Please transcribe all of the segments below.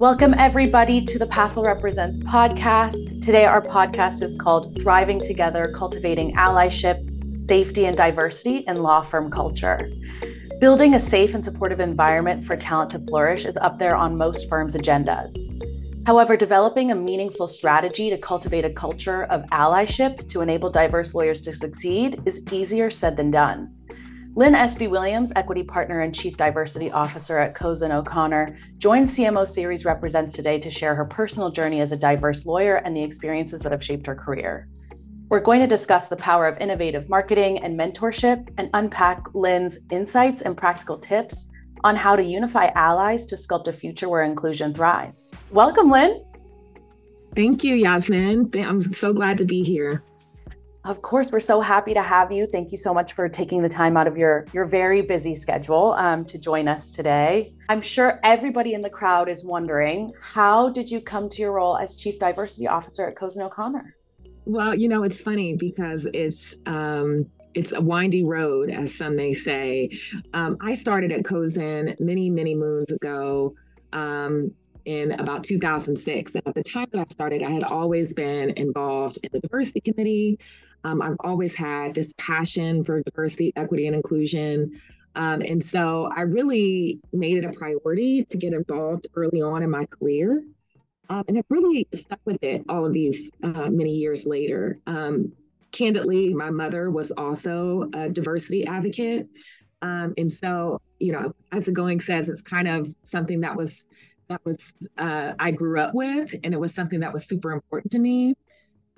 Welcome, everybody, to the Pathwell Represents podcast. Today, our podcast is called Thriving Together Cultivating Allyship, Safety, and Diversity in Law Firm Culture. Building a safe and supportive environment for talent to flourish is up there on most firms' agendas. However, developing a meaningful strategy to cultivate a culture of allyship to enable diverse lawyers to succeed is easier said than done. Lynn Espy Williams, Equity Partner and Chief Diversity Officer at Cozen O'Connor, joined CMO Series Represents today to share her personal journey as a diverse lawyer and the experiences that have shaped her career. We're going to discuss the power of innovative marketing and mentorship and unpack Lynn's insights and practical tips on how to unify allies to sculpt a future where inclusion thrives. Welcome, Lynn. Thank you, Yasmin. I'm so glad to be here. Of course, we're so happy to have you. Thank you so much for taking the time out of your your very busy schedule um, to join us today. I'm sure everybody in the crowd is wondering, how did you come to your role as Chief Diversity Officer at Cozen O'Connor? Well, you know, it's funny because it's um, it's a windy road, as some may say. Um, I started at Cozen many, many moons ago. Um, in about 2006. And at the time that I started, I had always been involved in the diversity committee. Um, I've always had this passion for diversity, equity, and inclusion. Um, and so I really made it a priority to get involved early on in my career. Um, and I've really stuck with it all of these uh, many years later. Um, candidly, my mother was also a diversity advocate. Um, and so, you know, as the going says, it's kind of something that was that was uh, I grew up with, and it was something that was super important to me.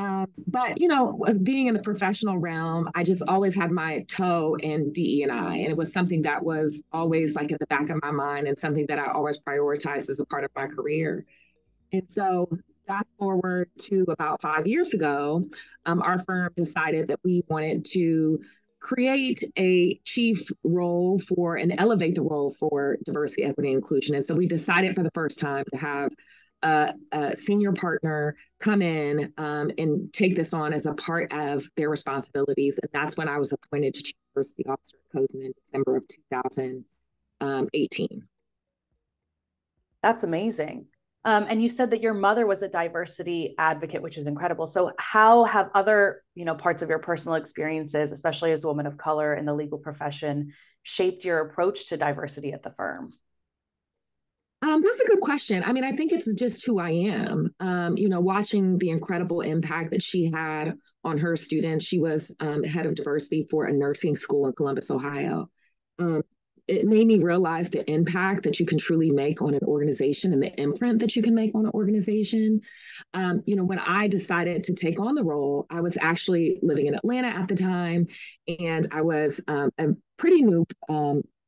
Um, but you know, being in the professional realm, I just always had my toe in DE and I, and it was something that was always like in the back of my mind, and something that I always prioritized as a part of my career. And so, fast forward to about five years ago, um, our firm decided that we wanted to create a chief role for and elevate the role for diversity, equity, inclusion. And so we decided for the first time to have a, a senior partner come in um, and take this on as a part of their responsibilities. And that's when I was appointed to Chief Diversity Officer at Cozen in December of 2018. That's amazing. Um, and you said that your mother was a diversity advocate, which is incredible. So, how have other, you know, parts of your personal experiences, especially as a woman of color in the legal profession, shaped your approach to diversity at the firm? Um, that's a good question. I mean, I think it's just who I am. Um, you know, watching the incredible impact that she had on her students. She was um, head of diversity for a nursing school in Columbus, Ohio. Um, it made me realize the impact that you can truly make on an organization and the imprint that you can make on an organization. Um, you know, when I decided to take on the role, I was actually living in Atlanta at the time, and I was um, a pretty new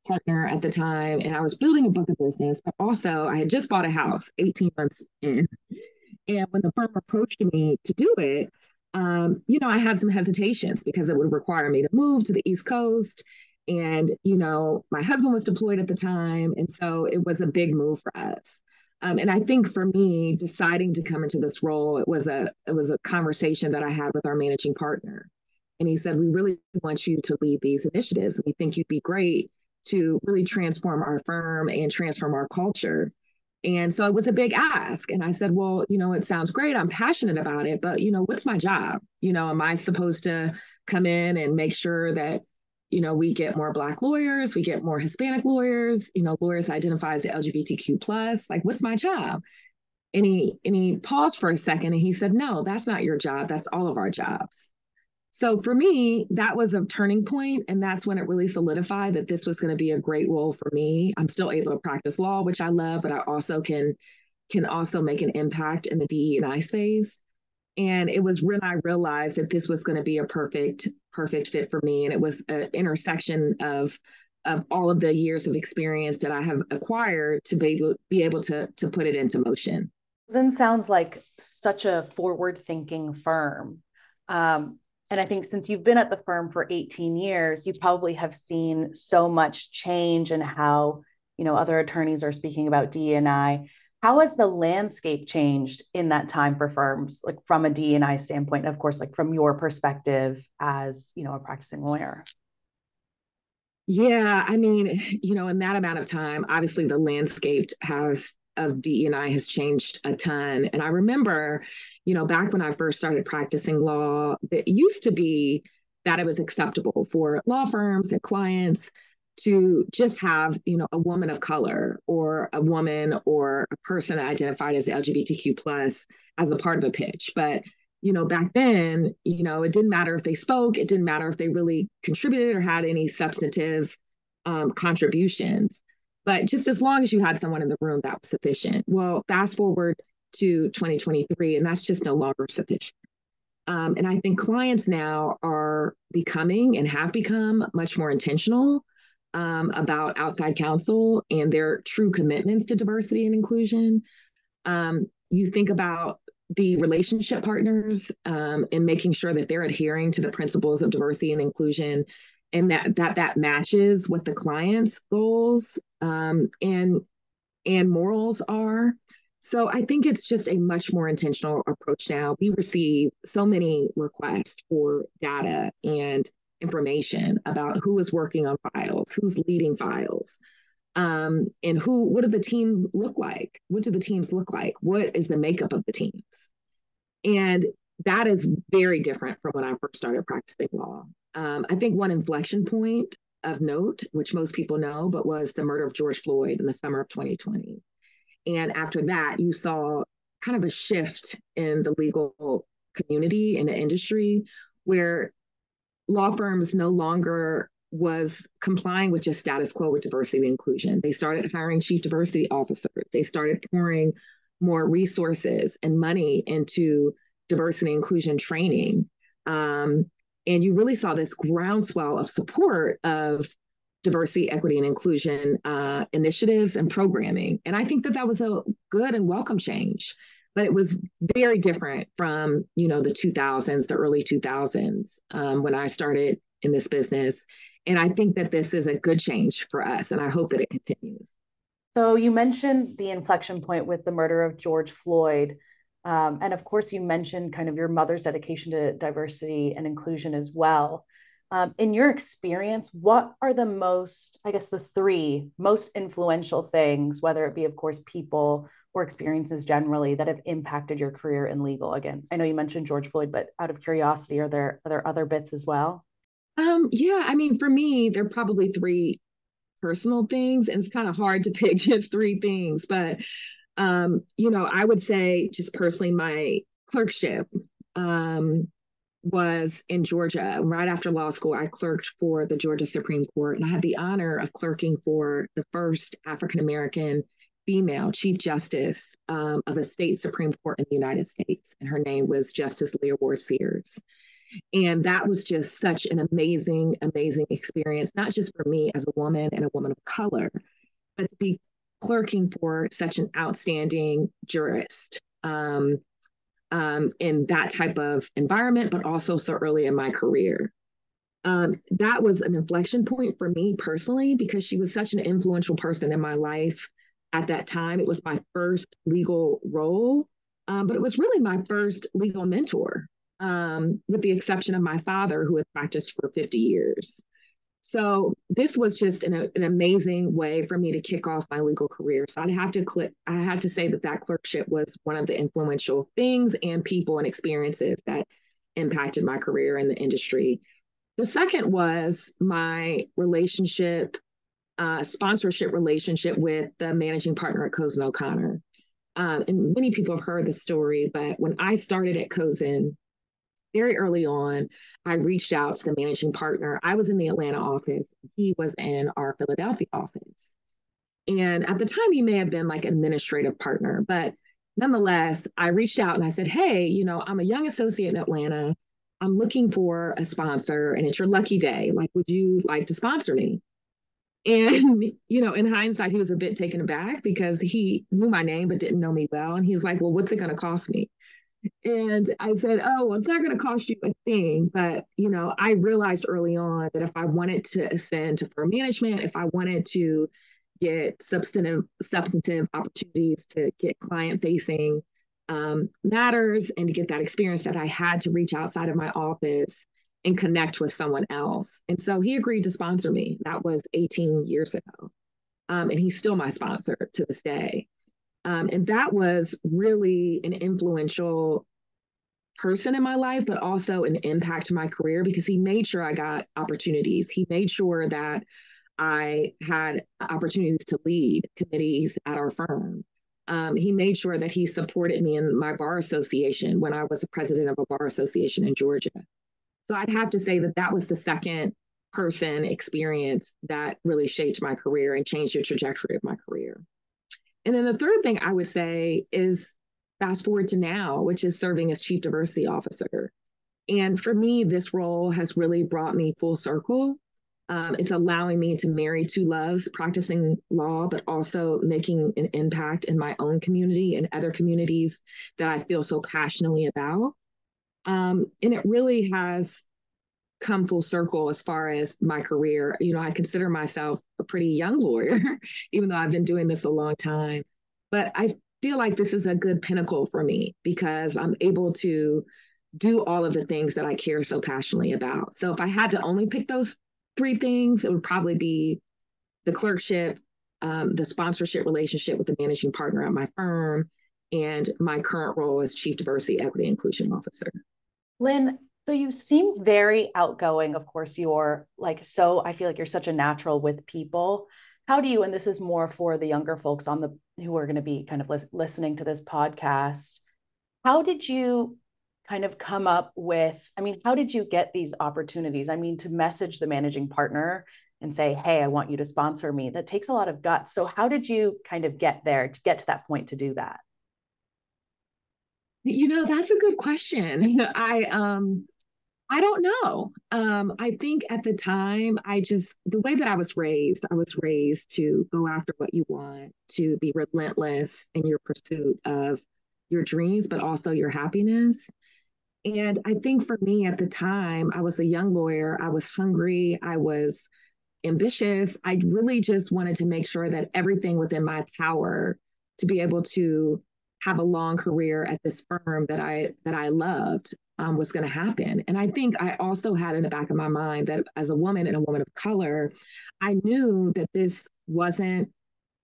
partner at the time, and I was building a book of business, but also I had just bought a house 18 months in. And when the firm approached me to do it, um, you know, I had some hesitations because it would require me to move to the East Coast and, you know, my husband was deployed at the time. And so it was a big move for us. Um, and I think for me, deciding to come into this role, it was a it was a conversation that I had with our managing partner. And he said, We really want you to lead these initiatives. We think you'd be great to really transform our firm and transform our culture. And so it was a big ask. And I said, Well, you know, it sounds great. I'm passionate about it, but, you know, what's my job? You know, am I supposed to come in and make sure that you know, we get more Black lawyers, we get more Hispanic lawyers, you know, lawyers identify as LGBTQ plus. Like, what's my job? And he and he paused for a second and he said, No, that's not your job. That's all of our jobs. So for me, that was a turning point, and that's when it really solidified that this was going to be a great role for me. I'm still able to practice law, which I love, but I also can can also make an impact in the DE and I space. And it was when I realized that this was going to be a perfect, perfect fit for me. And it was an intersection of of all of the years of experience that I have acquired to be able, be able to to put it into motion. Zen sounds like such a forward thinking firm. Um, and I think since you've been at the firm for 18 years, you probably have seen so much change in how, you know, other attorneys are speaking about D&I. How has the landscape changed in that time for firms, like from a D&I standpoint, and of course, like from your perspective as you know a practicing lawyer? Yeah, I mean, you know, in that amount of time, obviously the landscape has of DE&I has changed a ton. And I remember, you know, back when I first started practicing law, it used to be that it was acceptable for law firms and clients to just have, you know, a woman of color or a woman or a person identified as LGBTQ plus as a part of a pitch. But you know, back then, you know, it didn't matter if they spoke, it didn't matter if they really contributed or had any substantive um, contributions. But just as long as you had someone in the room, that was sufficient. Well, fast forward to 2023, and that's just no longer sufficient. Um, and I think clients now are becoming and have become much more intentional um, about outside counsel and their true commitments to diversity and inclusion. Um, you think about the relationship partners um, and making sure that they're adhering to the principles of diversity and inclusion and that that that matches what the client's goals um, and and morals are. So i think it's just a much more intentional approach now. We receive so many requests for data and information about who is working on files who's leading files um, and who what do the team look like? What do the teams look like? What is the makeup of the teams? And that is very different from when i first started practicing law um, i think one inflection point of note which most people know but was the murder of george floyd in the summer of 2020 and after that you saw kind of a shift in the legal community in the industry where law firms no longer was complying with just status quo with diversity and inclusion. They started hiring chief diversity officers. They started pouring more resources and money into diversity and inclusion training. Um, and you really saw this groundswell of support of diversity, equity, and inclusion uh, initiatives and programming. And I think that that was a good and welcome change. But it was very different from you know the 2000s, the early 2000s um, when I started in this business and I think that this is a good change for us, and I hope that it continues. So, you mentioned the inflection point with the murder of George Floyd. Um, and of course, you mentioned kind of your mother's dedication to diversity and inclusion as well. Um, in your experience, what are the most, I guess, the three most influential things, whether it be, of course, people or experiences generally, that have impacted your career in legal? Again, I know you mentioned George Floyd, but out of curiosity, are there are there other bits as well? Um, yeah, I mean, for me, there are probably three personal things, and it's kind of hard to pick just three things. But um, you know, I would say just personally, my clerkship um, was in Georgia. Right after law school, I clerked for the Georgia Supreme Court, and I had the honor of clerking for the first African American female Chief Justice um, of a state Supreme Court in the United States, and her name was Justice Leah Ward Sears. And that was just such an amazing, amazing experience, not just for me as a woman and a woman of color, but to be clerking for such an outstanding jurist um, um, in that type of environment, but also so early in my career. Um, that was an inflection point for me personally because she was such an influential person in my life at that time. It was my first legal role, um, but it was really my first legal mentor um, with the exception of my father, who had practiced for 50 years. So this was just an, an amazing way for me to kick off my legal career. So I'd have to I had to say that that clerkship was one of the influential things and people and experiences that impacted my career in the industry. The second was my relationship, uh, sponsorship relationship with the managing partner at Cozen O'Connor. Um, and many people have heard the story, but when I started at Cozen, very early on, I reached out to the managing partner. I was in the Atlanta office, he was in our Philadelphia office. And at the time, he may have been like administrative partner, but nonetheless, I reached out and I said, Hey, you know, I'm a young associate in Atlanta. I'm looking for a sponsor and it's your lucky day. Like, would you like to sponsor me? And, you know, in hindsight, he was a bit taken aback because he knew my name but didn't know me well. And he's like, Well, what's it going to cost me? And I said, Oh, well, it's not going to cost you a thing. But, you know, I realized early on that if I wanted to ascend to firm management, if I wanted to get substantive substantive opportunities to get client facing um, matters and to get that experience that I had to reach outside of my office and connect with someone else. And so he agreed to sponsor me. That was 18 years ago. Um, and he's still my sponsor to this day. Um, and that was really an influential person in my life, but also an impact to my career because he made sure I got opportunities. He made sure that I had opportunities to lead committees at our firm. Um, he made sure that he supported me in my bar association when I was a president of a bar association in Georgia. So I'd have to say that that was the second person experience that really shaped my career and changed the trajectory of my career. And then the third thing I would say is fast forward to now, which is serving as chief diversity officer. And for me, this role has really brought me full circle. Um, it's allowing me to marry two loves, practicing law, but also making an impact in my own community and other communities that I feel so passionately about. Um, and it really has come full circle as far as my career. You know, I consider myself a pretty young lawyer, even though I've been doing this a long time. But I feel like this is a good pinnacle for me because I'm able to do all of the things that I care so passionately about. So if I had to only pick those three things, it would probably be the clerkship, um, the sponsorship relationship with the managing partner at my firm, and my current role as Chief Diversity, Equity, Inclusion Officer. Lynn, so you seem very outgoing. Of course, you're like so. I feel like you're such a natural with people. How do you? And this is more for the younger folks on the who are going to be kind of li- listening to this podcast. How did you kind of come up with? I mean, how did you get these opportunities? I mean, to message the managing partner and say, "Hey, I want you to sponsor me." That takes a lot of guts. So, how did you kind of get there to get to that point to do that? You know, that's a good question. I um I don't know. Um, I think at the time, I just, the way that I was raised, I was raised to go after what you want, to be relentless in your pursuit of your dreams, but also your happiness. And I think for me at the time, I was a young lawyer, I was hungry, I was ambitious. I really just wanted to make sure that everything within my power to be able to have a long career at this firm that I that I loved um, was going to happen. And I think I also had in the back of my mind that as a woman and a woman of color, I knew that this wasn't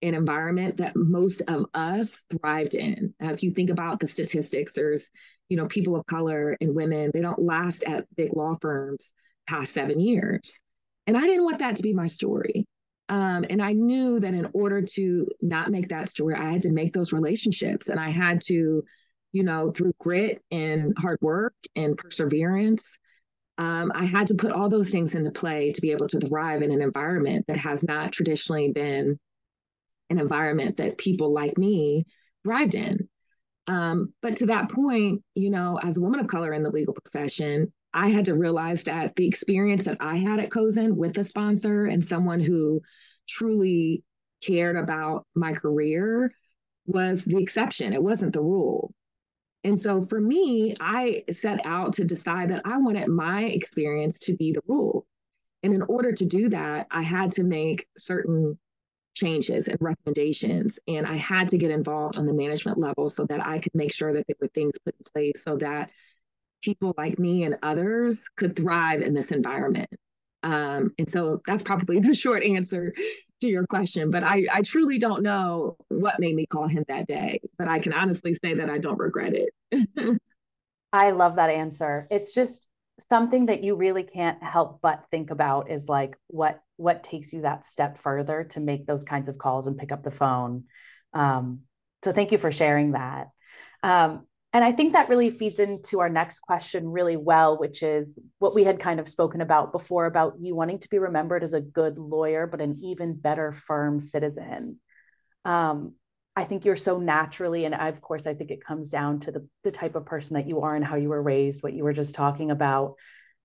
an environment that most of us thrived in. Uh, if you think about the statistics, there's, you know, people of color and women, they don't last at big law firms past seven years. And I didn't want that to be my story. Um, and I knew that in order to not make that story, I had to make those relationships and I had to you know, through grit and hard work and perseverance. Um, I had to put all those things into play to be able to thrive in an environment that has not traditionally been an environment that people like me thrived in. Um, but to that point, you know, as a woman of color in the legal profession, I had to realize that the experience that I had at Cozen with a sponsor and someone who truly cared about my career was the exception. It wasn't the rule. And so for me, I set out to decide that I wanted my experience to be the rule. And in order to do that, I had to make certain changes and recommendations. And I had to get involved on the management level so that I could make sure that there were things put in place so that people like me and others could thrive in this environment. Um, and so that's probably the short answer to your question, but I, I truly don't know what made me call him that day. But I can honestly say that I don't regret it. I love that answer. It's just something that you really can't help but think about is like what what takes you that step further to make those kinds of calls and pick up the phone. Um, so thank you for sharing that. Um, and I think that really feeds into our next question really well, which is what we had kind of spoken about before about you wanting to be remembered as a good lawyer, but an even better firm citizen. Um, I think you're so naturally, and I, of course, I think it comes down to the, the type of person that you are and how you were raised, what you were just talking about.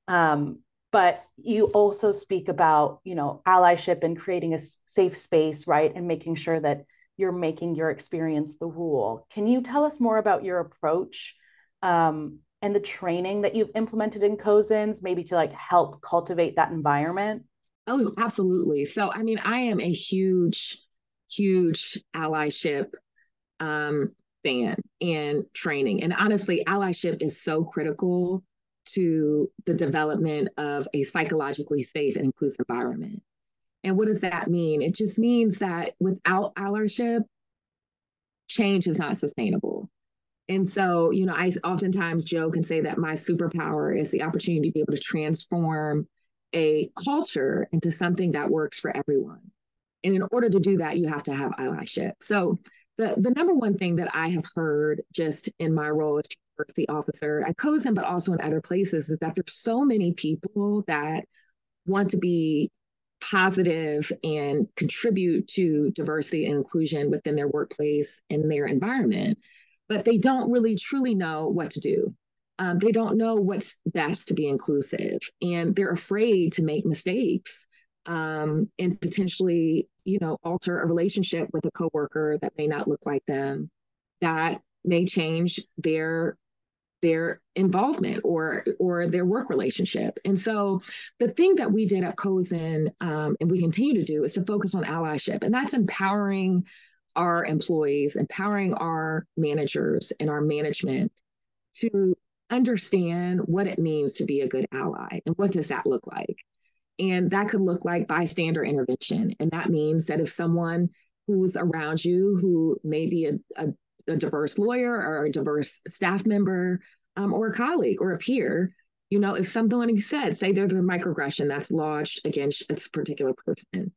Um, but you also speak about, you know, allyship and creating a safe space, right? And making sure that you're making your experience the rule. Can you tell us more about your approach um, and the training that you've implemented in Cozens, maybe to like help cultivate that environment? Oh, absolutely. So, I mean, I am a huge, huge allyship um, fan and training. And honestly, allyship is so critical to the development of a psychologically safe and inclusive environment. And what does that mean? It just means that without allyship, change is not sustainable. And so, you know, I oftentimes joke and say that my superpower is the opportunity to be able to transform a culture into something that works for everyone. And in order to do that, you have to have allyship. So the, the number one thing that I have heard just in my role as diversity officer at Cozen, but also in other places, is that there's so many people that want to be positive and contribute to diversity and inclusion within their workplace and their environment, but they don't really truly know what to do. Um, they don't know what's best to be inclusive, and they're afraid to make mistakes um, and potentially, you know, alter a relationship with a coworker that may not look like them, that may change their their involvement or or their work relationship. And so the thing that we did at Cozen um, and we continue to do is to focus on allyship, and that's empowering our employees, empowering our managers and our management to understand what it means to be a good ally and what does that look like. And that could look like bystander intervention. And that means that if someone who's around you who may be a, a a diverse lawyer or a diverse staff member um, or a colleague or a peer, you know, if somebody said, say there's a microaggression that's lodged against a particular person,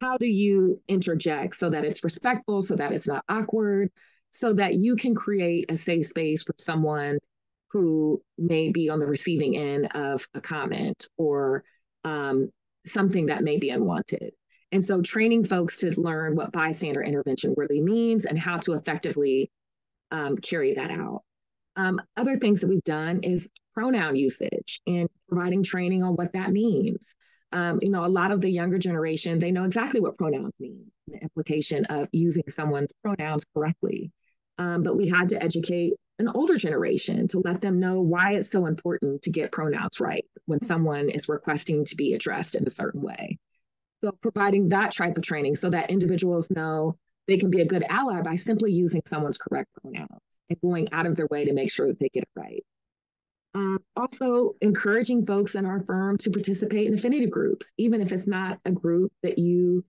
how do you interject so that it's respectful, so that it's not awkward, so that you can create a safe space for someone who may be on the receiving end of a comment or um, something that may be unwanted. And so training folks to learn what bystander intervention really means and how to effectively um, carry that out. Um, other things that we've done is pronoun usage and providing training on what that means. Um, you know, a lot of the younger generation, they know exactly what pronouns mean, the implication of using someone's pronouns correctly. Um, but we had to educate an older generation to let them know why it's so important to get pronouns right when someone is requesting to be addressed in a certain way. So providing that type of training so that individuals know they can be a good ally by simply using someone's correct pronouns and going out of their way to make sure that they get it right. Um, also, encouraging folks in our firm to participate in affinity groups, even if it's not a group that you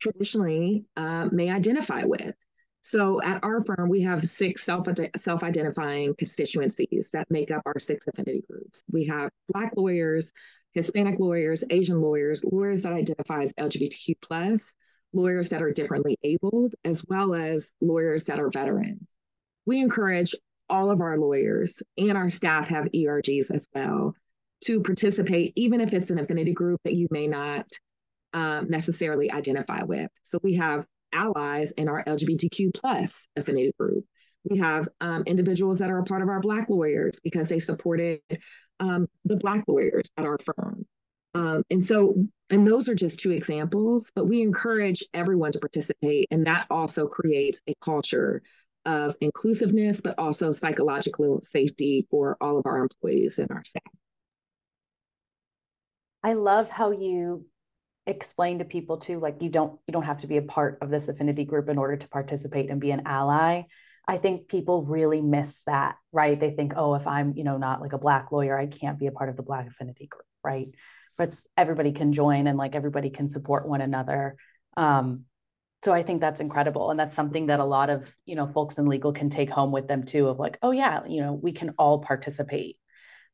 traditionally uh, may identify with. So at our firm, we have six self self identifying constituencies that make up our six affinity groups. We have Black lawyers, Hispanic lawyers, Asian lawyers, lawyers that identify as LGBTQ plus, lawyers that are differently abled, as well as lawyers that are veterans. We encourage all of our lawyers and our staff have ERGs as well to participate, even if it's an affinity group that you may not um, necessarily identify with. So we have allies in our LGBTQ plus affinity group. We have um, individuals that are a part of our Black lawyers because they supported um, the Black lawyers at our firm. Um, and so, and those are just two examples, but we encourage everyone to participate. And that also creates a culture of inclusiveness, but also psychological safety for all of our employees and our staff. I love how you explain to people too, like you don't you don't have to be a part of this affinity group in order to participate and be an ally. I think people really miss that, right? They think, oh, if I'm, you know, not like a black lawyer, I can't be a part of the black affinity group, right? But everybody can join and like everybody can support one another. Um, so I think that's incredible. And that's something that a lot of, you know, folks in legal can take home with them too, of like, oh yeah, you know, we can all participate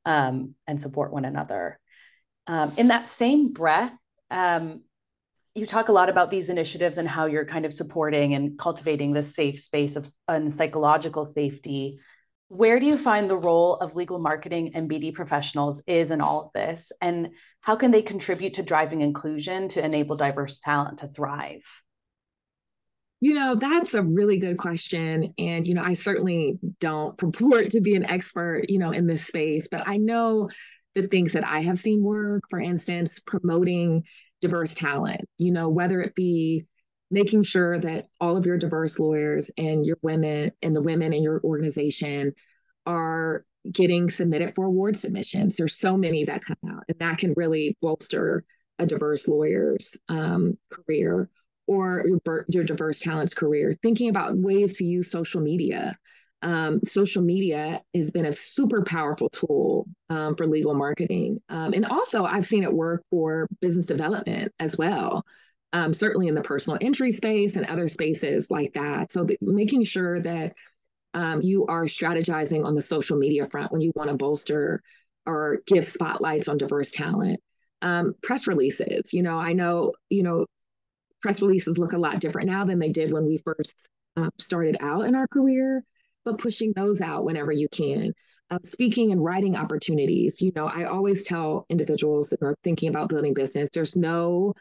um, and support one another. Um, in that same breath, um, you talk a lot about these initiatives and how you're kind of supporting and cultivating this safe space of and psychological safety. Where do you find the role of legal marketing and BD professionals is in all of this? And how can they contribute to driving inclusion to enable diverse talent to thrive? You know, that's a really good question. And, you know, I certainly don't purport to be an expert, you know, in this space, but I know the things that I have seen work, for instance, promoting diverse talent, you know, whether it be making sure that all of your diverse lawyers and your women and the women in your organization are getting submitted for award submissions. There's so many that come out, and that can really bolster a diverse lawyer's um, career or your, your diverse talents career. Thinking about ways to use social media um, social media has been a super powerful tool um, for legal marketing. Um, and also, I've seen it work for business development as well. um, certainly in the personal injury space and other spaces like that. So making sure that um, you are strategizing on the social media front when you want to bolster or give spotlights on diverse talent. Um, press releases, you know, I know, you know, press releases look a lot different now than they did when we first uh, started out in our career, but pushing those out whenever you can. Uh, speaking and writing opportunities. You know, I always tell individuals that are thinking about building business, there's no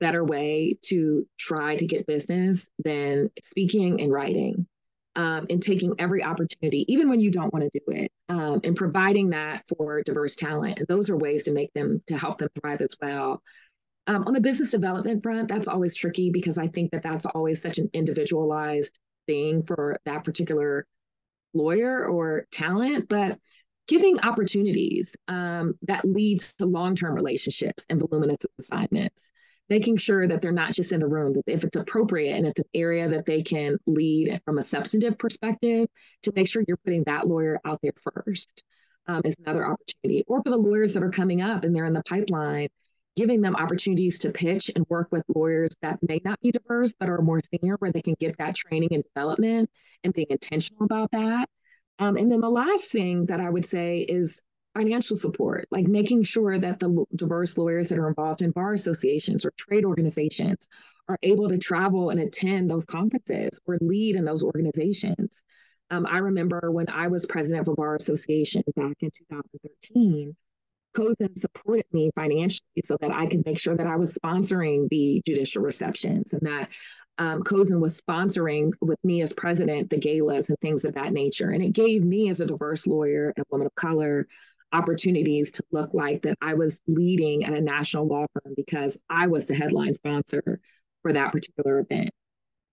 better way to try to get business than speaking and writing um, and taking every opportunity, even when you don't want to do it, um, and providing that for diverse talent. And those are ways to make them, to help them thrive as well. Um, on the business development front, that's always tricky because I think that that's always such an individualized thing for that particular lawyer or talent. But giving opportunities um, that leads to long-term relationships and voluminous assignments making sure that they're not just in the room, that if it's appropriate and it's an area that they can lead from a substantive perspective, to make sure you're putting that lawyer out there first um, is another opportunity. Or for the lawyers that are coming up and they're in the pipeline, giving them opportunities to pitch and work with lawyers that may not be diverse, but are more senior, where they can get that training and development and being intentional about that. Um, and then the last thing that I would say is financial support, like making sure that the diverse lawyers that are involved in bar associations or trade organizations are able to travel and attend those conferences or lead in those organizations. Um, I remember when I was president of a bar association back in 2013, Cozen supported me financially so that I could make sure that I was sponsoring the judicial receptions and that um, Cozen was sponsoring with me as president the galas and things of that nature. And it gave me, as a diverse lawyer and woman of color, opportunities to look like that I was leading at a national law firm because I was the headline sponsor for that particular event.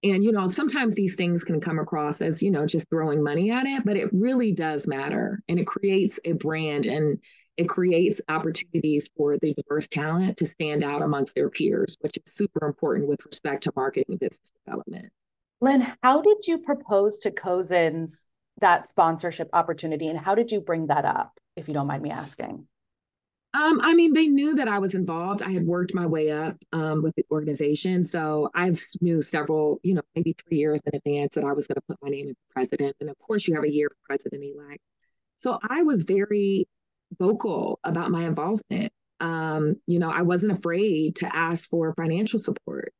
And, you know, sometimes these things can come across as, you know, just throwing money at it, but it really does matter. And it creates a brand and it creates opportunities for the diverse talent to stand out amongst their peers, which is super important with respect to marketing and business development. Lynn, how did you propose to Cozen's that sponsorship opportunity and how did you bring that up? if you don't mind me asking? Um, I mean, they knew that I was involved. I had worked my way up um, with the organization. So I've knew several, you know, maybe three years in advance that I was going to put my name as president. And of course, you have a year for president elect. So I was very vocal about my involvement. Um, you know, I wasn't afraid to ask for financial support.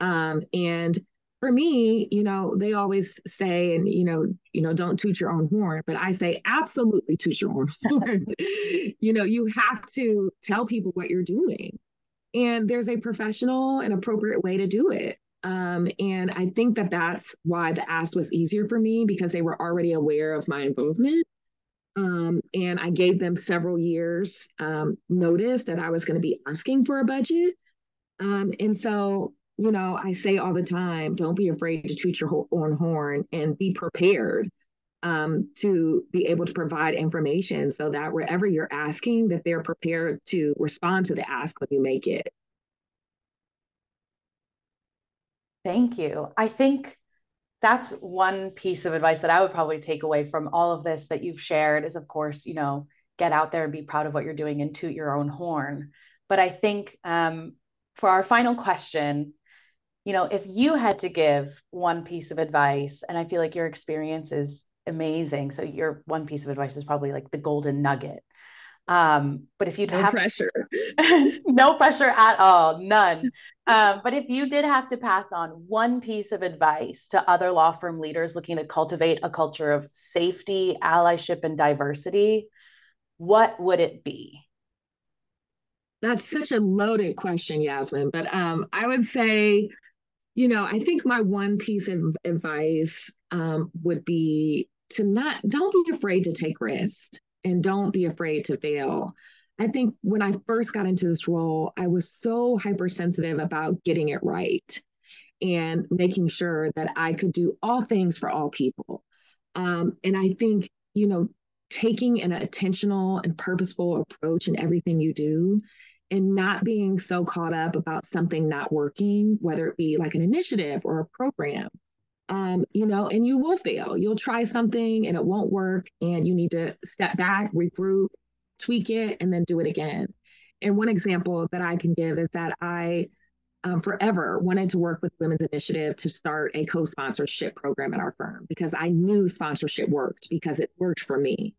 Um, and for me, you know, they always say, and you know, you know, don't toot your own horn, but I say absolutely toot your own horn. you know, you have to tell people what you're doing, and there's a professional and appropriate way to do it. Um, and I think that that's why the ask was easier for me because they were already aware of my involvement. Um, and I gave them several years um, notice that I was going to be asking for a budget. Um, and so you know, I say all the time, don't be afraid to toot your own horn and be prepared um, to be able to provide information so that wherever you're asking, that they're prepared to respond to the ask when you make it. Thank you. I think that's one piece of advice that I would probably take away from all of this that you've shared is, of course, you know, get out there and be proud of what you're doing and toot your own horn. But I think um, for our final question, you know, if you had to give one piece of advice, and I feel like your experience is amazing. So your one piece of advice is probably like the golden nugget. Um, but if you'd no have pressure, no pressure at all, none. Um, but if you did have to pass on one piece of advice to other law firm leaders looking to cultivate a culture of safety, allyship, and diversity, what would it be? That's such a loaded question, Yasmin. But um, I would say you know, I think my one piece of advice um, would be to not, don't be afraid to take risks and don't be afraid to fail. I think when I first got into this role, I was so hypersensitive about getting it right and making sure that I could do all things for all people. Um, and I think, you know, taking an intentional and purposeful approach in everything you do and not being so caught up about something not working, whether it be like an initiative or a program. Um, you know, and you will fail. You'll try something and it won't work, and you need to step back, regroup, tweak it, and then do it again. And one example that I can give is that I um, forever wanted to work with Women's Initiative to start a co sponsorship program at our firm because I knew sponsorship worked because it worked for me.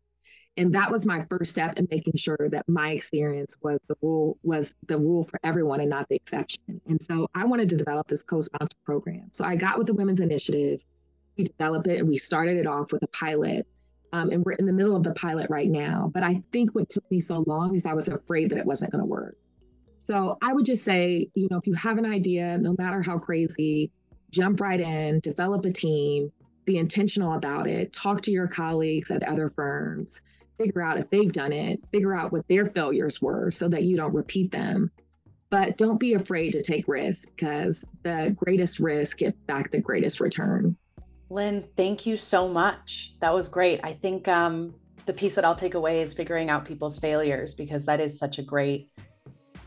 And that was my first step in making sure that my experience was the rule was the rule for everyone and not the exception. And so I wanted to develop this co-sponsor program. So I got with the Women's Initiative, we developed it and we started it off with a pilot. Um, and we're in the middle of the pilot right now. But I think what took me so long is I was afraid that it wasn't going to work. So I would just say, you know, if you have an idea, no matter how crazy, jump right in, develop a team, be intentional about it, talk to your colleagues at other firms, figure out if they've done it, figure out what their failures were so that you don't repeat them. But don't be afraid to take risks because the greatest risk gets back the greatest return. Lynn, thank you so much. That was great. I think um, the piece that I'll take away is figuring out people's failures because that is such a great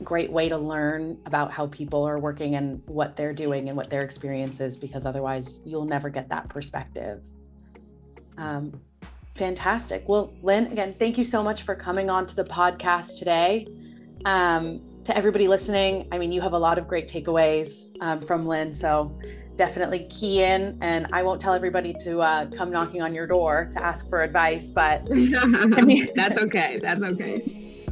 great way to learn about how people are working and what they're doing and what their experience is because otherwise you'll never get that perspective. Um, fantastic. Well, Lynn, again, thank you so much for coming on to the podcast today. Um, to everybody listening, I mean, you have a lot of great takeaways um, from Lynn, so definitely key in. And I won't tell everybody to uh, come knocking on your door to ask for advice, but I mean, that's okay. That's okay.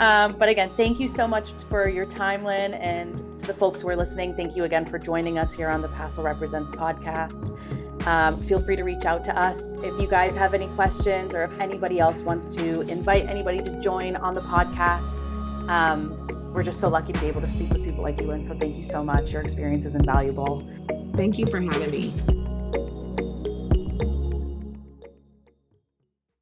Um, but again, thank you so much for your time, Lynn, and to the folks who are listening, thank you again for joining us here on the Passel Represents podcast. Um, feel free to reach out to us if you guys have any questions or if anybody else wants to invite anybody to join on the podcast. Um, we're just so lucky to be able to speak with people like you, And So thank you so much. Your experience is invaluable. Thank you for having me.